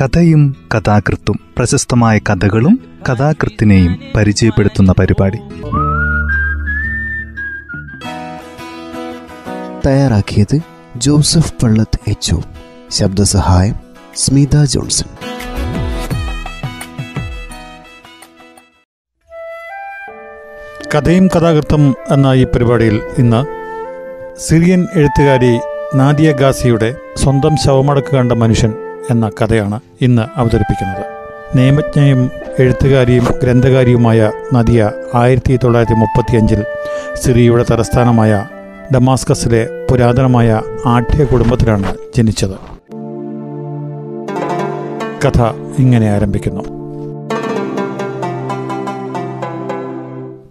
കഥയും കഥാകൃത്തും പ്രശസ്തമായ കഥകളും കഥാകൃത്തിനെയും പരിചയപ്പെടുത്തുന്ന പരിപാടി. തയ്യാറാക്കിയത് ജോസഫ് പള്ളത്ത് എച്ച് ശബ്ദസഹായം സ്മിത ജോൺസൺ. കഥയും കഥാകൃത്തും എന്ന ഈ പരിപാടിയിൽ ഇന്ന് സിറിയൻ എഴുത്തുകാരി നാദിയ ഗാസിയുടെ സ്വന്തം ശവമടക്ക് കണ്ട മനുഷ്യൻ എന്ന കഥയാണ് ഇന്ന് അവതരിപ്പിക്കുന്നത്. നിയമജ്ഞയും എഴുത്തുകാരിയും ഗ്രന്ഥകാരിയുമായ നദിയ ആയിരത്തി തൊള്ളായിരത്തി മുപ്പത്തിയഞ്ചിൽ സിറിയയുടെ തലസ്ഥാനമായ ഡമാസ്കസിലെ പുരാതനമായ ആഠ്യ കുടുംബത്തിലാണ് ജനിച്ചത്. കഥ ഇങ്ങനെ ആരംഭിക്കുന്നു.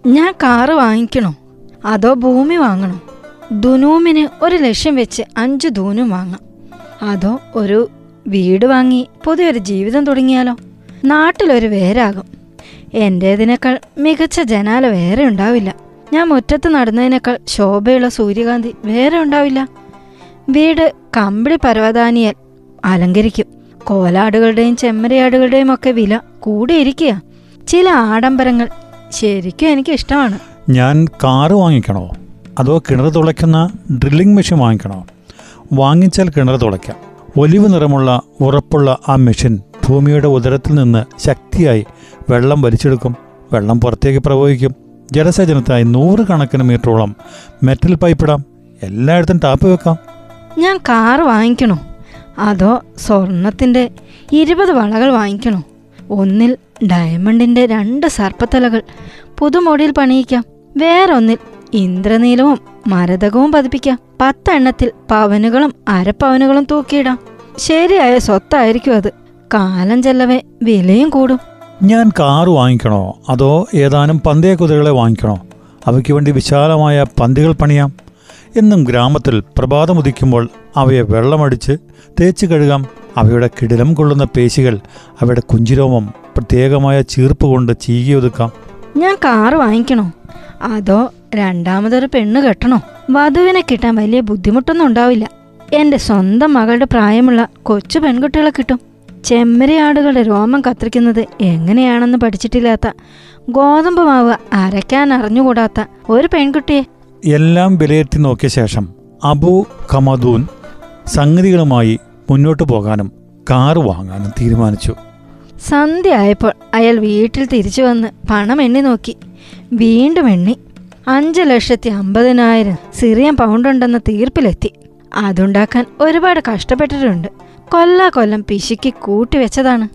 ഞാൻ കാറ് വാങ്ങിക്കണോ? അതോ ഭൂമി വാങ്ങണോ? ദുനൂമിന് ഒരു ലക്ഷ്യം വെച്ച് അഞ്ച് ദൂനും വാങ്ങാം. അതോ ഒരു വീട് വാങ്ങി പുതിയൊരു ജീവിതം തുടങ്ങിയാലോ? നാട്ടിലൊരു വേരാകും. എന്റേതിനേക്കാൾ മികച്ച ജനാല വേറെ ഉണ്ടാവില്ല. ഞാൻ മുറ്റത്ത് നടന്നതിനേക്കാൾ ശോഭയുള്ള സൂര്യകാന്തി വേറെ ഉണ്ടാവില്ല. വീട് കമ്പിളി പരവതാനിയാൽ അലങ്കരിക്കും. കോലാടുകളുടെയും ചെമ്മരിയാടുകളുടെയും ഒക്കെ വില കൂടിയിരിക്കുക ചില ആഡംബരങ്ങൾ ശരിക്കും എനിക്ക് ഇഷ്ടമാണ്. ഞാൻ കാറ് വാങ്ങിക്കണോ? അതോ കിണർ തുളയ്ക്കുന്ന ഡ്രില്ലിംഗ് മെഷീൻ വാങ്ങിക്കണോ? വാങ്ങിച്ചാൽ കിണർ തുളയ്ക്കാം. ഒലിവ് നിറമുള്ള ഉറപ്പുള്ള ആ മെഷീൻ ഭൂമിയുടെ ഉദരത്തിൽ നിന്ന് ശക്തിയായി വെള്ളം വലിച്ചെടുക്കും. വെള്ളം പുറത്തേക്ക് പ്രവഹിക്കും. ജലസേചനത്തിനായി നൂറുകണക്കിന് മീറ്ററോളം മെറ്റൽ പൈപ്പ് ഇടാം. എല്ലായിടത്തും ടാപ്പ് വെക്കാം. ഞാൻ കാർ വാങ്ങിക്കണോ? അതോ സ്വർണത്തിന്റെ ഇരുപത് വളകൾ വാങ്ങിക്കണോ? ഒന്നിൽ ഡയമണ്ടിന്റെ രണ്ട് സർപ്പത്തലകൾ. പുതുമൊടിയിൽ പണിയിക്കാം. വേറൊന്നിൽ ഇന്ദ്രനീലവും മരതകവും പതിപ്പിക്കാം. പത്തെണ്ണത്തിൽ പവനുകളും അരപ്പവനുകളും തൂക്കിയിടാം. ശരിയായ സ്വത്തായിരിക്കും അത്. കാലം ചെല്ലവേ വിലയും കൂടും. ഞാൻ കാറ് വാങ്ങിക്കണോ? അതോ ഏതാനും പന്തയ കുതിരകളെ വാങ്ങിക്കണോ? അവയ്ക്ക് വേണ്ടി വിശാലമായ പന്തികൾ പണിയാം. എന്നും ഗ്രാമത്തിൽ പ്രഭാതമുദിക്കുമ്പോൾ അവയെ വെള്ളമടിച്ച് തേച്ച് കഴുകാം. അവയുടെ കിടിലം കൊള്ളുന്ന പേശികൾ അവയുടെ കുഞ്ചിരോമം പ്രത്യേകമായ ചീർപ്പ് കൊണ്ട് ചീകിയൊതുക്കാം ഞാൻ കാറ് വാങ്ങിക്കണോ? അതോ രണ്ടാമതൊരു പെണ്ണ് കെട്ടണോ? വധുവിനെ കിട്ടാൻ വലിയ ബുദ്ധിമുട്ടൊന്നും ഉണ്ടാവില്ല. എന്റെ സ്വന്തം മകളുടെ പ്രായമുള്ള കൊച്ചു പെൺകുട്ടികളെ കിട്ടും. ചെമ്മരിയാടുകളുടെ രോമം കത്തിരിക്കുന്നത് എങ്ങനെയാണെന്ന് പഠിച്ചിട്ടില്ലാത്ത ഗോതമ്പ് മാവ് അരയ്ക്കാൻ അറിഞ്ഞുകൂടാത്ത ഒരു പെൺകുട്ടിയെ. എല്ലാം വിലയിരുത്തി നോക്കിയ ശേഷം അബു കമദൂൻ സംഗതികളുമായി മുന്നോട്ടു പോകാനും കാർ വാങ്ങാനും തീരുമാനിച്ചു. സന്ധ്യ ആയപ്പോൾ അയാൾ വീട്ടിൽ തിരിച്ചു വന്ന് പണം എണ്ണി നോക്കി. വീണ്ടും എണ്ണി. അഞ്ച് ലക്ഷത്തി അമ്പതിനായിരം സിറിയൻ പൗണ്ടുണ്ടെന്ന തീർപ്പിലെത്തി. അതുണ്ടാക്കാൻ ഒരുപാട് കഷ്ടപ്പെട്ടിട്ടുണ്ട്. കൊല്ലാ കൊല്ലം പിശുക്കി കൂട്ടിവെച്ചതാണ്.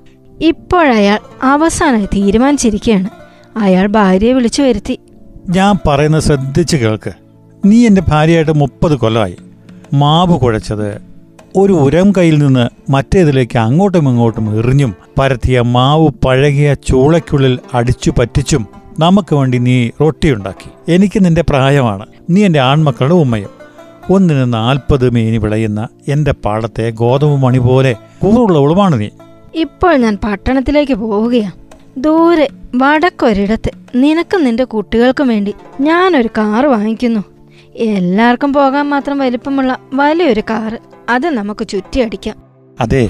ഇപ്പോഴയാൾ അവസാനമായി തീരുമാനിച്ചിരിക്കുകയാണ്. അയാൾ ഭാര്യയെ വിളിച്ചു വരുത്തി. ഞാൻ പറയുന്നത് ശ്രദ്ധിച്ച് കേൾക്ക്. നീ എന്റെ ഭാര്യയായിട്ട് മുപ്പത് കൊല്ലമായി. മാവ് കുഴച്ചത് ഒരു ഉരം കയ്യിൽ നിന്ന് മറ്റേതിലേക്ക് അങ്ങോട്ടും ഇങ്ങോട്ടും എറിഞ്ഞും പരത്തിയ മാവ് പഴകിയ ചൂളയ്ക്കുള്ളിൽ അടിച്ചു പറ്റിച്ചും നമുക്ക് വേണ്ടി നീ റൊട്ടിയുണ്ടാക്കി എനിക്ക് നിന്റെ പ്രായമാണ്. നീ എന്റെ ആൺമക്കളുടെ ഉമ്മയും. ഒന്നിന് നാൽപ്പത് മേനി വിളയുന്ന എന്റെ പാടത്തെ ഗോതമ്പ് മണി പോലെ കൂറുള്ളവളുമാണ് നീ. ഇപ്പോൾ ഞാൻ പട്ടണത്തിലേക്ക് പോവുകയാണ് ദൂരെ വടക്കൊരിടത്ത്. നിനക്കും നിന്റെ കുട്ടികൾക്കും വേണ്ടി ഞാനൊരു കാറ് വാങ്ങിക്കുന്നു. എല്ലാവർക്കും പോകാൻ മാത്രം വലിപ്പമുള്ള വലിയൊരു കാറ്. അത് നമുക്ക് ചുറ്റിയടിക്കാം. അതെ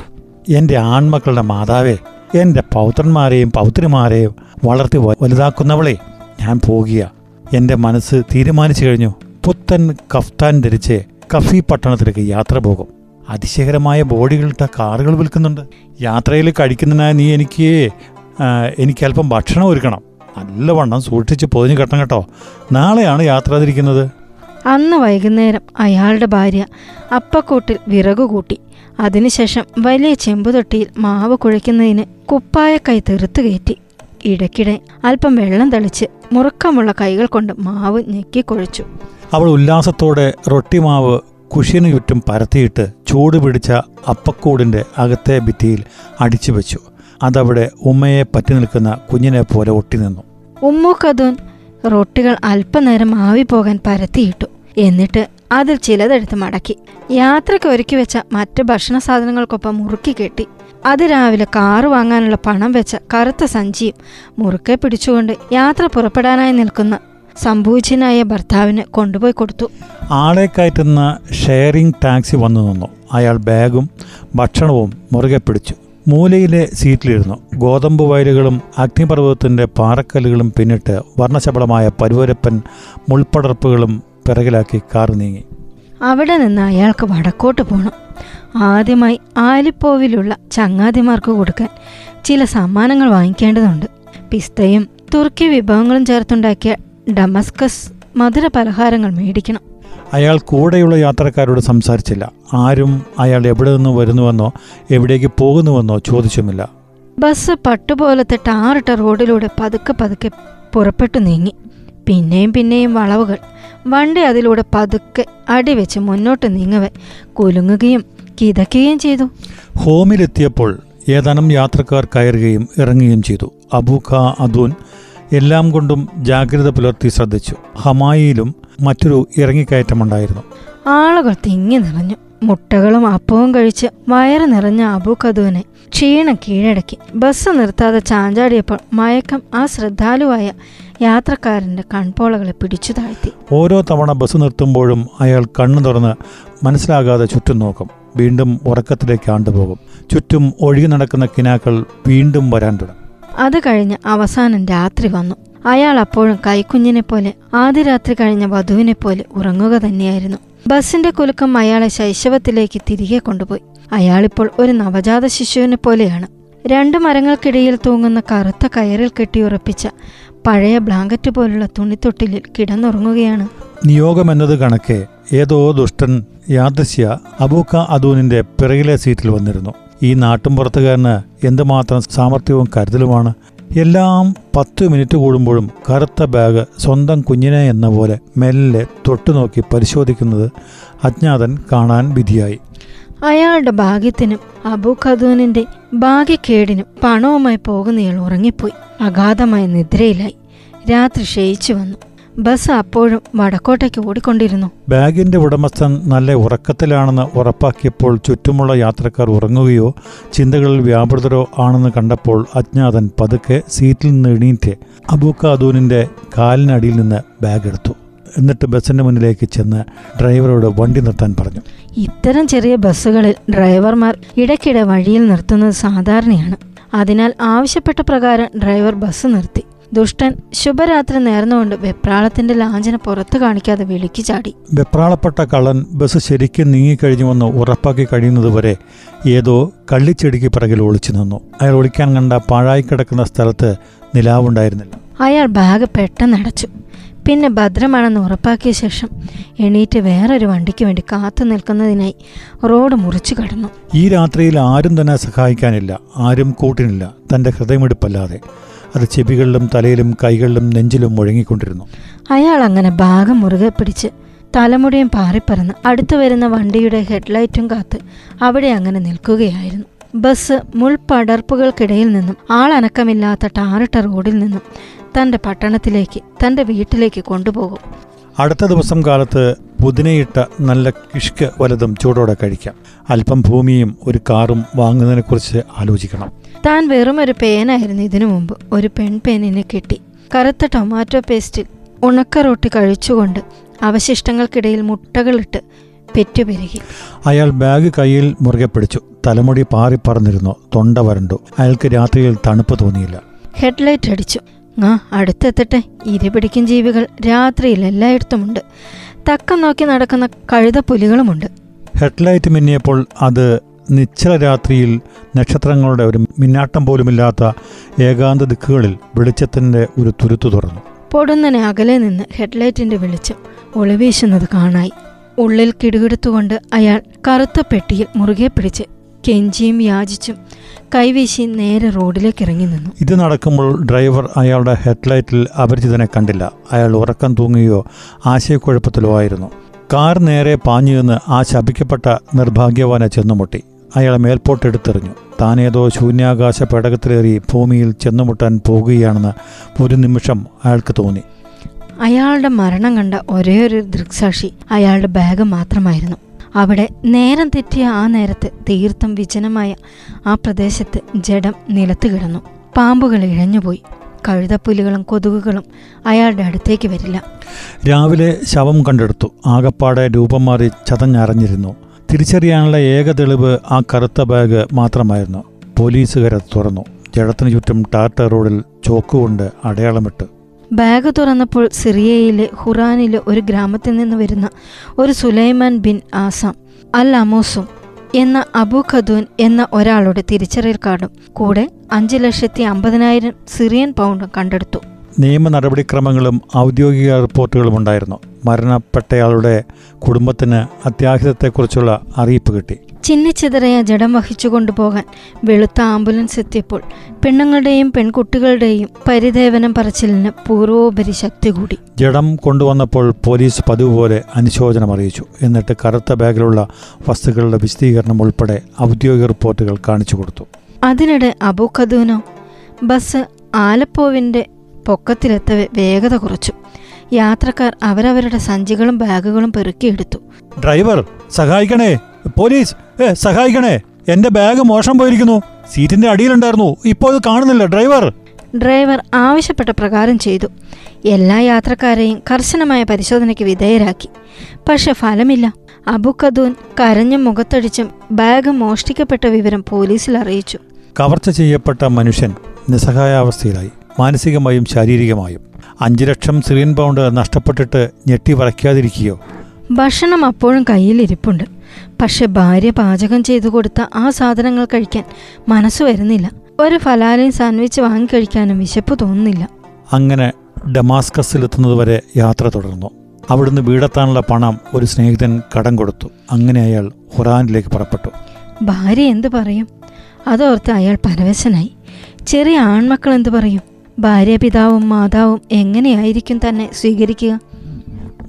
എന്റെ ആൺമക്കളുടെ മാതാവേ എന്റെ പൗത്രന്മാരെയും പൗത്രിമാരെയും വളർത്തി വലുതാക്കുന്നവളെ ഞാൻ പോകുക എന്റെ മനസ്സ് തീരുമാനിച്ചു കഴിഞ്ഞു. പുത്തൻ കഫ്താൻ ധരിച്ച് കഫി പട്ടണത്തിലേക്ക് യാത്ര പോകും. അതിശയകരമായ ബോഡികളിട്ട കാറുകൾ വിൽക്കുന്നുണ്ട്. യാത്രയിൽ കഴിക്കുന്നതിനായി നീ എനിക്ക് എനിക്ക് അല്പം ഭക്ഷണം ഒരുക്കണം. നല്ലവണ്ണം സൂക്ഷിച്ച് പൊതിഞ്ഞു കെട്ടണം കേട്ടോ. നാളെയാണ് യാത്ര തിരിക്കുന്നത്. അന്ന് വൈകുന്നേരം അയാളുടെ ഭാര്യ അപ്പക്കൂട്ടിൽ വിറകു കൂട്ടി. അതിനുശേഷം വലിയ ചെമ്പുതൊട്ടിയിൽ മാവ് കുഴയ്ക്കുന്നതിന് കുപ്പായ കൈ തെറുത്തു കയറ്റി. ഇടയ്ക്കിടെ അല്പം വെള്ളം തളിച്ച് മുറുക്കമുള്ള കൈകൾ കൊണ്ട് മാവ് ഞെക്കി കുഴച്ചു. അവൾ ഉല്ലാസത്തോടെ റൊട്ടിമാവ് കുഷിനു ചുറ്റും പരത്തിയിട്ട് ചൂട് പിടിച്ച അപ്പക്കൂടിന്റെ അകത്തെ ഭിത്തിയിൽ അടിച്ചു വെച്ചു. അതവിടെ ഉമ്മയെ പറ്റി നിൽക്കുന്ന കുഞ്ഞിനെ പോലെ ഒട്ടി നിന്നു. ഉമ്മൂക്കതൂൻ റൊട്ടികൾ അല്പനേരം ആവി പോകാൻ പരത്തിയിട്ടു. എന്നിട്ട് അതിൽ ചിലതെടുത്ത് മടക്കി. യാത്രയ്ക്ക് ഒരുക്കി വെച്ച മറ്റ് ഭക്ഷണ സാധനങ്ങൾക്കൊപ്പം മുറുക്കി കെട്ടി. അത് രാവിലെ കാറ് വാങ്ങാനുള്ള പണം വെച്ച കറുത്ത സഞ്ചിയും മുറുക്കെ പിടിച്ചുകൊണ്ട് യാത്ര പുറപ്പെടാനായി നിൽക്കുന്ന സംഭൂജനായ ഭർത്താവിന് കൊണ്ടുപോയി കൊടുത്തു. ആളെ കയറ്റുന്ന ഷെയറിംഗ് ടാക്സി വന്നു നിന്നു. അയാൾ ബാഗും ഭക്ഷണവും മുറുകെ പിടിച്ചു. മൂലയിലെ സീറ്റിലിരുന്നു. ഗോതമ്പ് വയലുകളും അഗ്നിപർവതത്തിന്റെ പാറക്കല്ലുകളും പിന്നിട്ട് വർണശബളമായ പരുവരപ്പൻ മുൾപ്പടർപ്പുകളും പിറകിലാക്കി കാർ നീങ്ങി. അവിടെ നിന്ന് അയാൾക്ക് വടക്കോട്ട് പോകണം ആദ്യമായി ആലിപ്പോവിലുള്ള ചങ്ങാതിമാർക്ക് കൊടുക്കാൻ ചില സമ്മാനങ്ങൾ വാങ്ങിക്കേണ്ടതുണ്ട്. പിസ്തയും തുർക്കി വിഭവങ്ങളും ചേർത്തുണ്ടാക്കിയ ഡമസ്കസ് മധുര പലഹാരങ്ങൾ മേടിക്കണം. അയാൾ കൂടെയുള്ള യാത്രക്കാരോട് സംസാരിച്ചില്ല. ആരും അയാൾ എവിടെ നിന്ന് വരുന്നുവെന്നോ എവിടേക്ക് പോകുന്നുവെന്നോ ചോദിച്ചുമില്ല. ബസ് പട്ടുപോലത്തെ ടാറിട്ട റോഡിലൂടെ പതുക്കെ പതുക്കെ പുറപ്പെട്ടു നീങ്ങി. പിന്നെയും പിന്നെയും വളവുകൾ. വണ്ടി അതിലൂടെ പതുക്കെ അടിവെച്ച് മുന്നോട്ട് നീങ്ങവേ കുലുങ്ങുകയും കിതയ്ക്കുകയും ചെയ്തു. ഹോമിലെത്തിയപ്പോൾ ഏതാനും യാത്രക്കാർ കയറുകയും ഇറങ്ങുകയും ചെയ്തു. അബൂഖ അദൂൻ എല്ലാം കൊണ്ടും ജാഗ്രത പുലർത്തി ശ്രദ്ധിച്ചു. ഹമായിയിലും മറ്റൊരു ഇറങ്ങിക്കയറ്റമുണ്ടായിരുന്നു. ആളുകൾ തിങ്ങി നിറഞ്ഞു. മുട്ടകളും അപ്പവും കഴിച്ച് വയറ് നിറഞ്ഞ അബൂഖദുവിനെ ക്ഷീണം കീഴടക്കി. ബസ് നിർത്താതെ ചാഞ്ചാടിയപ്പോൾ മയക്കം ആ ശ്രദ്ധാലുവായ യാത്രക്കാരന്റെ കൺപോളകളെ പിടിച്ചു താഴ്ത്തി. ഓരോ തവണ ബസ് നിർത്തുമ്പോഴും അയാൾ കണ്ണു തുറന്ന് മനസ്സിലാകാതെ ചുറ്റും നോക്കും. വീണ്ടും ഉറക്കത്തിലേക്ക് ആണ്ടുപോകും. ചുറ്റും ഒഴുകി നടക്കുന്ന കിനാക്കൾ വീണ്ടും വരാൻ തുടങ്ങും. അത് കഴിഞ്ഞ് അവസാനം രാത്രി വന്നു. അയാൾ അപ്പോഴും കൈക്കുഞ്ഞിനെ പോലെ ആദ്യ രാത്രി കഴിഞ്ഞ വധുവിനെ പോലെ ഉറങ്ങുക തന്നെയായിരുന്നു. ബസിന്റെ കുലുക്കം അയാളെ ശൈശവത്തിലേക്ക് തിരികെ കൊണ്ടുപോയി. അയാളിപ്പോൾ ഒരു നവജാത ശിശുവിനെ പോലെയാണ്. രണ്ട് മരങ്ങൾക്കിടയിൽ തൂങ്ങുന്ന കറുത്ത കയറിൽ കെട്ടിയുറപ്പിച്ച പഴയ ബ്ലാങ്കറ്റ് പോലുള്ള തുണിത്തൊട്ടിലിൽ കിടന്നുറങ്ങുകയാണ്. നിയോഗമെന്നത് കണക്കെ ഏതോ ദുഷ്ടൻ യാദൃശ്യ അബൂക്ക അദൂനിന്റെ പിറകിലെ സീറ്റിൽ വന്നിരുന്നു. ഈ നാട്ടുംപുറത്തുകാരന് എന്തുമാത്രം സാമർഥ്യവും കരുതലുമാണ്. എല്ലാം പത്ത് മിനിറ്റ് കൂടുമ്പോഴും കറുത്ത ബാഗ് സ്വന്തം കുഞ്ഞിനെ എന്ന പോലെ മെല്ലെ തൊട്ടുനോക്കി പരിശോധിക്കുന്നത് അജ്ഞാതൻ കാണാൻ വിധിയായി. അയാളുടെ ഭാഗ്യത്തിനും അബു ഖദൂനിന്റെ ഭാഗ്യക്കേടിനും പണവുമായി പോകുന്നയാൾ ഉറങ്ങിപ്പോയി. അഗാധമായ നിദ്രയിലായി. രാത്രി ക്ഷയിച്ചു വന്നു. ബസ് അപ്പോഴും വടക്കോട്ടേക്ക് ഓടിക്കൊണ്ടിരുന്നു. ബാഗിന്റെ ഉടമസ്ഥൻ നല്ല ഉറക്കത്തിലാണെന്ന് ഉറപ്പാക്കിയപ്പോൾ ചുറ്റുമുള്ള യാത്രക്കാർ ഉറങ്ങുകയോ ചിന്തകളിൽ വ്യാപൃതരോ ആണെന്ന് കണ്ടപ്പോൾ അജ്ഞാതൻ പതുക്കെ സീറ്റിൽ നിന്ന് എണീറ്റ് അബൂ അദൂനിന്റെ കാലിനടിയിൽ നിന്ന് ബാഗ് എടുത്തു. എന്നിട്ട് ബസ്സിന്റെ മുന്നിലേക്ക് ചെന്ന് ഡ്രൈവറോട് വണ്ടി നിർത്താൻ പറഞ്ഞു. ഇത്തരം ചെറിയ ബസ്സുകളിൽ ഡ്രൈവർമാർ ഇടയ്ക്കിടെ വഴിയിൽ നിർത്തുന്നത് സാധാരണയാണ്. അതിനാൽ ആവശ്യപ്പെട്ട പ്രകാരം ഡ്രൈവർ ബസ് നിർത്തി. ദുഷ്ടൻ ശുഭരാത്രി നേർന്നുകൊണ്ട് വെപ്രാളത്തിന്റെ ലാഞ്ചന പുറത്തു കാണിക്കാതെ വിളിക്കു ചാടി. വെപ്രാളപ്പെട്ട കള്ളൻ ബസ് ശരിക്കും നീങ്ങിക്കഴിഞ്ഞുവെന്ന് ഉറപ്പാക്കി കഴിയുന്നതുവരെ ഏതോ കള്ളിച്ചെടിക്ക് പിറകിൽ ഒളിച്ചു നിന്നു. അയാൾ ഒളിക്കാൻ കണ്ട പാഴായി കിടക്കുന്ന സ്ഥലത്ത് നിലാവുണ്ടായിരുന്നില്ല. അയാൾ ബാഗ് പെട്ടെന്ന് അടച്ചു. പിന്നെ ഭദ്രമാണെന്ന് ഉറപ്പാക്കിയ ശേഷം എണീറ്റ് വേറൊരു വണ്ടിക്ക് വേണ്ടി കാത്തു നിൽക്കുന്നതിനായി റോഡ് മുറിച്ചു കടന്നു. ഈ രാത്രിയിൽ ആരും തന്നെ സഹായിക്കാനില്ല. ആരും കൂട്ടിനില്ല. തന്റെ ഹൃദയമെടുപ്പല്ലാതെ. അത് ചെവികളിലും തലയിലും കൈകളിലും നെഞ്ചിലും മുഴങ്ങിക്കൊണ്ടിരുന്നു. അയാൾ അങ്ങനെ ഭാഗം മുറുകെ പിടിച്ച് തലമുടിയും പാറിപ്പറന്ന് അടുത്തു വരുന്ന വണ്ടിയുടെ ഹെഡ്ലൈറ്റും കാത്ത് അവിടെ അങ്ങനെ നിൽക്കുകയായിരുന്നു. ബസ് മുൾപടർപ്പുകൾക്കിടയിൽ നിന്നും ആളനക്കമില്ലാത്ത ടാറിട്ട റോഡിൽ നിന്നും തന്റെ പട്ടണത്തിലേക്ക് തന്റെ വീട്ടിലേക്ക് കൊണ്ടുപോകും. അടുത്ത ദിവസം കാലത്ത് പുതിനയിട്ട നല്ല കിഷ്ക്ക് വലതും ചൂടോടെ കഴിക്കാം. അല്പം ഭൂമിയും ഒരു കാറും വാങ്ങുന്നതിനെക്കുറിച്ച് ആലോചിക്കണം. താൻ വെറും ഒരു പേനായിരുന്നു ഇതിനു മുമ്പ്. ഒരു പെൺ പെൺപേനിനെ കിട്ടി. കറുത്ത ടൊമാറ്റോ പേസ്റ്റിൽ ഉണക്ക റൊട്ടി കഴിച്ചുകൊണ്ട് അവശിഷ്ടങ്ങൾക്കിടയിൽ മുട്ടകളിട്ട് പെറ്റുപെരുകി. അയാൾ ബാഗ് കയ്യിൽ മുറുകെ പിടിച്ചു. തലമുടി പാറിപ്പറന്നിരുന്നു തൊണ്ട വരണ്ടു. അയാൾക്ക് രാത്രിയിൽ തണുപ്പ് തോന്നിയില്ല. ഹെഡ്ലൈറ്റ് അടിച്ചു. ആ അടുത്തെത്തട്ടെ. ഇരപിടിക്കും ജീവികൾ. രാത്രിയിൽ എല്ലായിടത്തുമുണ്ട്. തക്കം നോക്കി നടക്കുന്ന കഴുത പുലികളുമുണ്ട് ഹെഡ്ലൈറ്റ് മിന്നിയപ്പോൾ അത് നിശ്ചല രാത്രിയിൽ നക്ഷത്രങ്ങളുടെ ഒരു മിന്നാട്ടം പോലുമില്ലാത്ത ഏകാന്ത ദിക്കുകളിൽ വെളിച്ചത്തിന്റെ ഒരു തുരുത്തു തുറന്നു. പൊടുന്നനെ അകലെ നിന്ന് ഹെഡ്ലൈറ്റിന്റെ വെളിച്ചം ഒളിവീശുന്നത് കാണായി. ഉള്ളിൽ കിടുകിടുത്തുകൊണ്ട് അയാൾ കറുത്ത പെട്ടിയിൽ മുറുകെ പിടിച്ച് കെഞ്ചിയും യാചിച്ചും കൈവീശി നേരെ റോഡിലേക്ക് ഇറങ്ങി നിന്നു. ഇത് നടക്കുമ്പോൾ ഡ്രൈവർ അയാളുടെ ഹെഡ്ലൈറ്റിൽ അപരിചിതനെ കണ്ടില്ല. അയാൾ ഉറക്കം തൂങ്ങുകയോ ആശയക്കുഴപ്പത്തിലോ ആയിരുന്നു. കാർ നേരെ പാഞ്ഞു നിന്ന് ആ ശപിക്കപ്പെട്ട നിർഭാഗ്യവാനെ ചെന്നുമുട്ടി. അയാളെ മേൽപോട്ടെടുത്തെറിഞ്ഞു. താനേതോ ശൂന്യാകാശ പേടകത്തിലേറി ഭൂമിയിൽ ചെന്നുമുട്ടാൻ പോകുകയാണെന്ന് ഒരു നിമിഷം അയാൾക്ക് തോന്നി. അയാളുടെ മരണം കണ്ട ഒരേ ഒരു ദൃക്സാക്ഷി അയാളുടെ ബാഗ് മാത്രമായിരുന്നു. അവിടെ നേരം തെറ്റിയ ആ നേരത്ത് തീർത്ഥം വിജനമായ ആ പ്രദേശത്ത് ജഡം നിലത്ത് കിടന്നു. പാമ്പുകൾ ഇഴഞ്ഞുപോയി. കഴുതപ്പുലികളും കൊതുകുകളും അയാളുടെ അടുത്തേക്ക് വരില്ല. രാവിലെ ശവം കണ്ടെടുത്തു. ആകപ്പാടെ രൂപം മാറി ചതഞ്ഞറിഞ്ഞിരുന്നു തിരിച്ചറിയാനുള്ള ഏക തെളിവ് ആ കറുത്ത ബാഗ് മാത്രമായിരുന്നു. പോലീസുകാരെ തുറന്നു. ജഡത്തിനു ചുറ്റും ടാർട്ട റോഡിൽ ചോക്കുകൊണ്ട് അടയാളമിട്ട്. ബാഗ് തുറന്നപ്പോൾ സിറിയയിലെ ഖുറാനിലെ ഒരു ഗ്രാമത്തിൽ നിന്ന് വരുന്ന ഒരു സുലൈമാൻ ബിൻ ആസാം അൽ അമോസും എന്ന അബു ഖദൂൻ എന്ന ഒരാളുടെ തിരിച്ചറിയൽ കാർഡും കൂടെ അഞ്ച് ലക്ഷത്തി അമ്പതിനായിരം സിറിയൻ പൗണ്ടും കണ്ടെടുത്തു. നിയമ നടപടിക്രമങ്ങളും ഔദ്യോഗിക റിപ്പോർട്ടുകളും ഉണ്ടായിരുന്നു. മരണപ്പെട്ടയാളുടെ കുടുംബത്തിന് അത്യാഹിതത്തെക്കുറിച്ചുള്ള അറിയിപ്പ് കിട്ടി. ചിന്നിച്ചിതറിയ ജഡം വഹിച്ചു കൊണ്ടുപോകാൻ വെളുത്ത ആംബുലൻസ് എത്തിയപ്പോൾ പെണ്ണുങ്ങളുടെയും പെൺകുട്ടികളുടെയും പരിദേവനം പറച്ചിലിന് പൂർവോപരി ശക്തി കൂടി. ജഡം കൊണ്ടുവന്നപ്പോൾ പോലീസ് പതിവ് പോലെ അനുശോചനം അറിയിച്ചു. എന്നിട്ട് കറുത്ത ബാഗിലുള്ള വസ്തുക്കളുടെ വിശദീകരണം ഉൾപ്പെടെ ഔദ്യോഗിക റിപ്പോർട്ടുകൾ കാണിച്ചു കൊടുത്തു. അതിനിടെ അബു ഖദൂനോ ബസ് ആലപ്പോവിന്റെ പൊക്കത്തിലെത്തവെ വേഗത കുറച്ചു. യാത്രക്കാർ അവരവരുടെ സഞ്ചികളും ബാഗുകളും പെറുക്കിയെടുത്തു ഡ്രൈവർ സഹായിക്കണേ. പോലീസ് സഹായിക്കണേ. എന്റെ ബാഗ് മോശം പോയിരിക്കുന്നു. സീറ്റിന്റെ അടിയിലുണ്ടായിരുന്നു. ഇപ്പോൾ കാണുന്നില്ല. ഡ്രൈവർ. ഡ്രൈവർ ആവശ്യപ്പെട്ട പ്രകാരം ചെയ്തു. എല്ലാ യാത്രക്കാരെയും കർശനമായ പരിശോധനയ്ക്ക് വിധേയരാക്കി. പക്ഷെ ഫലമില്ല. അബു ഖദൂൻ കരഞ്ഞും മുഖത്തടിച്ചും ബാഗ് മോഷ്ടിക്കപ്പെട്ട വിവരം പോലീസിൽ അറിയിച്ചു. കവർച്ച ചെയ്യപ്പെട്ട മനുഷ്യൻ നിസ്സഹായാവസ്ഥയിലായി. മാനസികമായും ശാരീരികമായും. അഞ്ചു ലക്ഷം സിറിയൻ പൗണ്ട് നഷ്ടപ്പെട്ടിട്ട് ഞെട്ടി വരയ്ക്കാതിരിക്കുകയോ? ഭക്ഷണം അപ്പോഴും കയ്യിലിരിപ്പുണ്ട് പക്ഷെ ഭാര്യ പാചകം ചെയ്തു കൊടുത്ത ആ സാധനങ്ങൾ കഴിക്കാൻ മനസ്സ് വരുന്നില്ല. ഒരു ഫലാലയും സാൻഡ്വിച്ച് വാങ്ങിക്കഴിക്കാനും വിശപ്പ് തോന്നുന്നില്ല. അങ്ങനെ ഡമാസ്കസിലെത്തുന്നതുവരെ യാത്ര തുടർന്നു. അവിടുന്ന് വീടെത്താനുള്ള പണം ഒരു സ്നേഹിതൻ കടം കൊടുത്തു. അങ്ങനെ അയാൾ ഖുറാനിലേക്ക് പുറപ്പെട്ടു. ഭാര്യ എന്തു പറയും? അതോർത്ത് അയാൾ പരവശനായി. ചെറിയ ആൺമക്കൾ എന്തു പറയും? ഭാര്യ പിതാവും മാതാവും എങ്ങനെയായിരിക്കും തന്നെ സ്വീകരിക്കുക?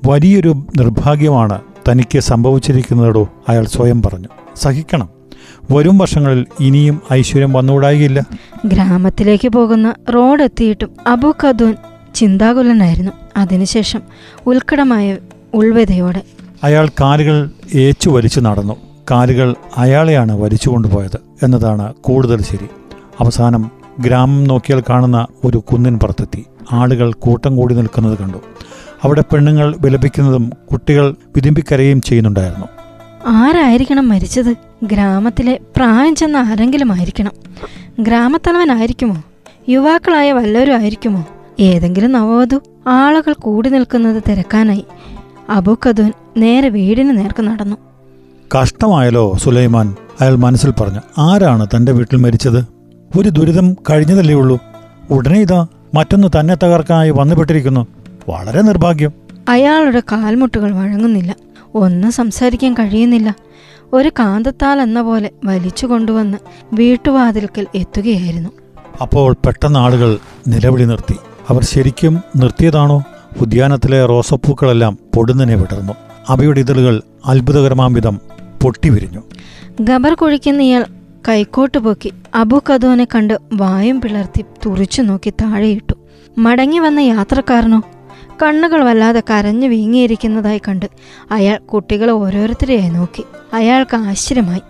വലിയൊരു നിർഭാഗ്യമാണ് തനിക്ക് സംഭവിച്ചിരിക്കുന്നതോ അയാൾ സ്വയം പറഞ്ഞു. സഹിക്കണം. വരും വർഷങ്ങളിൽ ഇനിയും ഐശ്വര്യം വന്നുകൂടായില്ല ഗ്രാമത്തിലേക്ക് പോകുന്ന റോഡ് എത്തിയിട്ടും അബു ഖദൂൻ ചിന്താകുലനായിരുന്നു. അതിനുശേഷം ഉത്കടമായ ഉൾവ്യതയോടെ അയാൾ കാലുകൾ ഏച്ചു വലിച്ചു നടന്നു. കാലുകൾ അയാളെയാണ് വലിച്ചു കൊണ്ടുപോയത് എന്നതാണ് കൂടുതൽ ശരി. അവസാനം ഗ്രാമം നോക്കിയാൽ കാണുന്ന ഒരു കുന്നിൻ പുറത്തെത്തി. ആളുകൾ കൂട്ടം കൂടി നിൽക്കുന്നത് കണ്ടു. അവിടെ പെണ്ണുങ്ങൾ വിലപിക്കുന്നതും കുട്ടികൾ വിതിമ്പിക്കരയും ചെയ്യുന്നുണ്ടായിരുന്നു. ആരായിരിക്കണം മരിച്ചത്? ഗ്രാമത്തിലെ പ്രായം ചെന്ന ആരെങ്കിലും ആയിരിക്കണം. ഗ്രാമത്തലവനായിരിക്കുമോ? യുവാക്കളായ വല്ലവരും ആയിരിക്കുമോ? ഏതെങ്കിലും നവവധു ആളുകൾ കൂടി നിൽക്കുന്നത് തിരക്കാനായി. അബു ഖദൂൻ നേരെ വീടിന് നേർക്ക് നടന്നു. കഷ്ടമായല്ലോ സുലൈമാൻ അയാൾ മനസ്സിൽ പറഞ്ഞു. ആരാണ് തന്റെ വീട്ടിൽ മരിച്ചത്? ഒരു ദുരിതം കഴിഞ്ഞതല്ലേ ഉള്ളൂ. ഉടനെ ഇതാ മറ്റൊന്ന് തന്നെ തകർക്കാനായി വന്നുപെട്ടിരിക്കുന്നു. വളരെ നിർഭാഗ്യം. അയാളുടെ കാൽമുട്ടുകൾ വഴങ്ങുന്നില്ല. ഒന്നും സംസാരിക്കാൻ കഴിയുന്നില്ല. ഒരു കാന്തത്താൽ എന്ന പോലെ വലിച്ചു കൊണ്ടുവന്ന് വീട്ടുവാതിൽക്കൽ എത്തുകയായിരുന്നു. അപ്പോൾ പെട്ടെന്ന് ആളുകൾ നിലവിളി നിർത്തി. അവർ ശരിക്കും നിർത്തിയതാണോ? ഉദ്യാനത്തിലെ റോസപ്പൂക്കളെല്ലാം പൊടുന്നനെ വിടർന്നു. അവയുടെ ഇതളുകൾ അത്ഭുതകരമാം വിധം പൊട്ടിവിരിഞ്ഞു. ഗബർ കുഴിക്കുന്ന ഇയാൾ കൈക്കോട്ട് പൊക്കി അബു കദോനെ കണ്ട് വായും പിളർത്തി തുറിച്ചു നോക്കി താഴെയിട്ടു. മടങ്ങി വന്ന യാത്രക്കാരനോ? കണ്ണുകൾ വല്ലാതെ കരഞ്ഞു വീങ്ങിയിരിക്കുന്നതായി കണ്ട് അയാൾ കുട്ടികളെ ഓരോരുത്തരെയായി നോക്കി. അയാൾക്ക് ആശ്ചര്യമായി.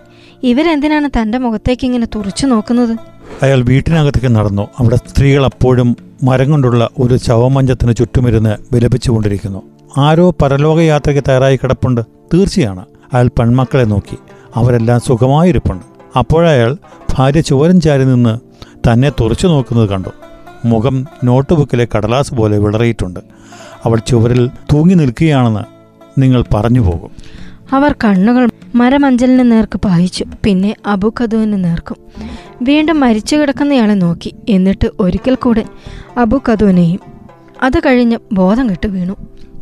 ഇവരെന്തിനാണ് തന്റെ മുഖത്തേക്ക് ഇങ്ങനെ തുറച്ചു നോക്കുന്നത്? അയാൾ വീട്ടിനകത്തേക്ക് നടന്നു. അവിടെ സ്ത്രീകൾ അപ്പോഴും മരം കൊണ്ടുള്ള ഒരു ശവമഞ്ചത്തിന് ചുറ്റുമിരുന്ന് വിലപിച്ചുകൊണ്ടിരിക്കുന്നു ആരോ പരലോകയാത്രയ്ക്ക് തയ്യാറായി കിടപ്പുണ്ട്. തീർച്ചയാണ്. അയാൾ പെൺമക്കളെ നോക്കി. അവരെല്ലാം സുഖമായിരിപ്പുണ്ട്. അപ്പോഴയാൾ ഭാര്യ ചുവരും ചാരി നിന്ന് തന്നെ തുറച്ചു നോക്കുന്നത് കണ്ടു. മുഖം നോട്ട് ബുക്കിലെ കടലാസ് പോലെ വിളറിയിട്ടുണ്ട്. അവൾ ചുവരിൽ തൂങ്ങി നിൽക്കുകയാണെന്ന് നിങ്ങൾ പറഞ്ഞു പോകും. അവർ കണ്ണുകൾ മരമഞ്ചലിന് നേർക്ക് പായിച്ചു. പിന്നെ അബുഖദുവിന് നേർക്കും. വീണ്ടും മരിച്ചു കിടക്കുന്നയാളെ നോക്കി. എന്നിട്ട് ഒരിക്കൽ കൂടെ അബുഖദുവിനെയും. അത് കഴിഞ്ഞ് ബോധം കെട്ട് വീണു.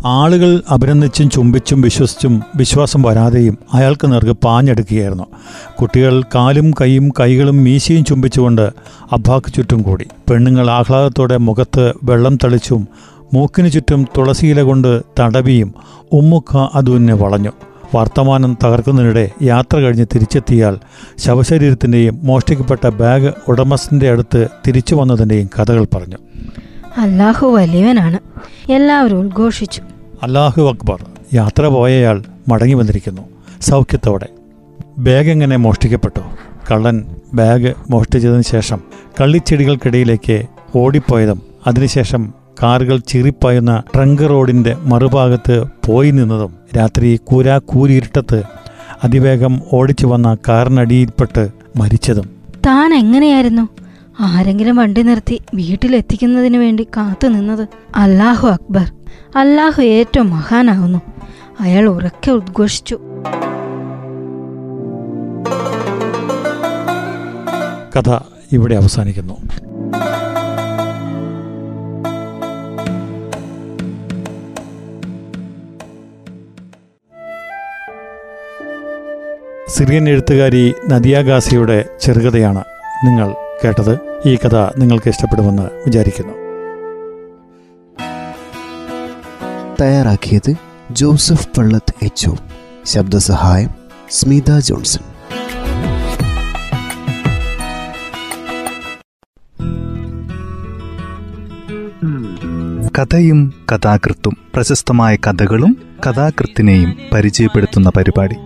ആളുകൾ അഭിനന്ദിച്ചും ചുംബിച്ചും വിശ്വസിച്ചും വിശ്വാസം വരാതെയും അയാൾക്ക് നേർക്ക് പാഞ്ഞെടുക്കുകയായിരുന്നു. കുട്ടികൾ കാലും കൈയും കൈകളും മീശയും ചുംബിച്ചുകൊണ്ട് അബ്ബാക്ക് ചുറ്റും കൂടി. പെണ്ണുങ്ങൾ ആഹ്ലാദത്തോടെ മുഖത്ത് വെള്ളം തളിച്ചും മൂക്കിനു ചുറ്റും തുളസിയില കൊണ്ട് തടവിയും ഉമ്മുക്ക അതുവിനെ വളഞ്ഞു. വർത്തമാനം തകർക്കുന്നതിനിടെ യാത്ര കഴിഞ്ഞ് തിരിച്ചെത്തിയാൽ ശവശരീരത്തിന്റെയും മോഷ്ടിക്കപ്പെട്ട ബാഗ് ഉടമസ്ഥന്റെ അടുത്ത് തിരിച്ചു വന്നതിന്റെയും കഥകൾ പറഞ്ഞു. അല്ലാഹു വലിയവനാണ്. എല്ലാവരും ഉദ്ഘോഷിച്ചു. അല്ലാഹു അക്ബർ. യാത്ര പോയയാൾ മടങ്ങി വന്നിരിക്കുന്നു. സൗഖ്യത്തോടെ. ബാഗ് എങ്ങനെ മോഷ്ടിക്കപ്പെട്ടു? കള്ളൻ ബാഗ് മോഷ്ടിച്ചതിന് ശേഷം കള്ളിച്ചെടികൾക്കിടയിലേക്ക് ഓടിപ്പോയതും അതിനുശേഷം കാറുകൾ ചിറിപ്പായുന്ന ട്രങ്ക് റോഡിന്റെ മറുഭാഗത്ത് പോയി നിന്നതും രാത്രി കൂരാ കൂരിരുട്ടത്ത് അതിവേഗം ഓടിച്ചു വന്ന കാറിനടിയിൽപ്പെട്ട് മരിച്ചതും. താൻ എങ്ങനെയായിരുന്നു? ആരെങ്കിലും വണ്ടി നിർത്തി വീട്ടിലെത്തിക്കുന്നതിന് വേണ്ടി കാത്തു നിന്നത് അല്ലാഹു അക്ബർ. അല്ലാഹു ഏറ്റവും മഹാനാകുന്നു. അയാൾ ഉറക്കെ ഉദ്ഘോഷിച്ചു. കഥ ഇവിടെ അവസാനിക്കുന്നു. സിറിയൻ എഴുത്തുകാരി നദിയ ഗാസിയുടെ ചെറുകഥയാണ് നിങ്ങൾ കേട്ടത് ഈ കഥ നിങ്ങൾക്ക് ഇഷ്ടപ്പെടുമെന്ന് വിചാരിക്കുന്നു. തയ്യാറാക്കിയത് ജോസഫ് പള്ളത്ത് എച്ച് ശബ്ദസഹായം സ്മിത ജോൺസൺ. കഥയും കഥാകൃത്തും പ്രശസ്തമായ കഥകളും കഥാകൃത്തിനെയും പരിചയപ്പെടുത്തുന്ന പരിപാടി.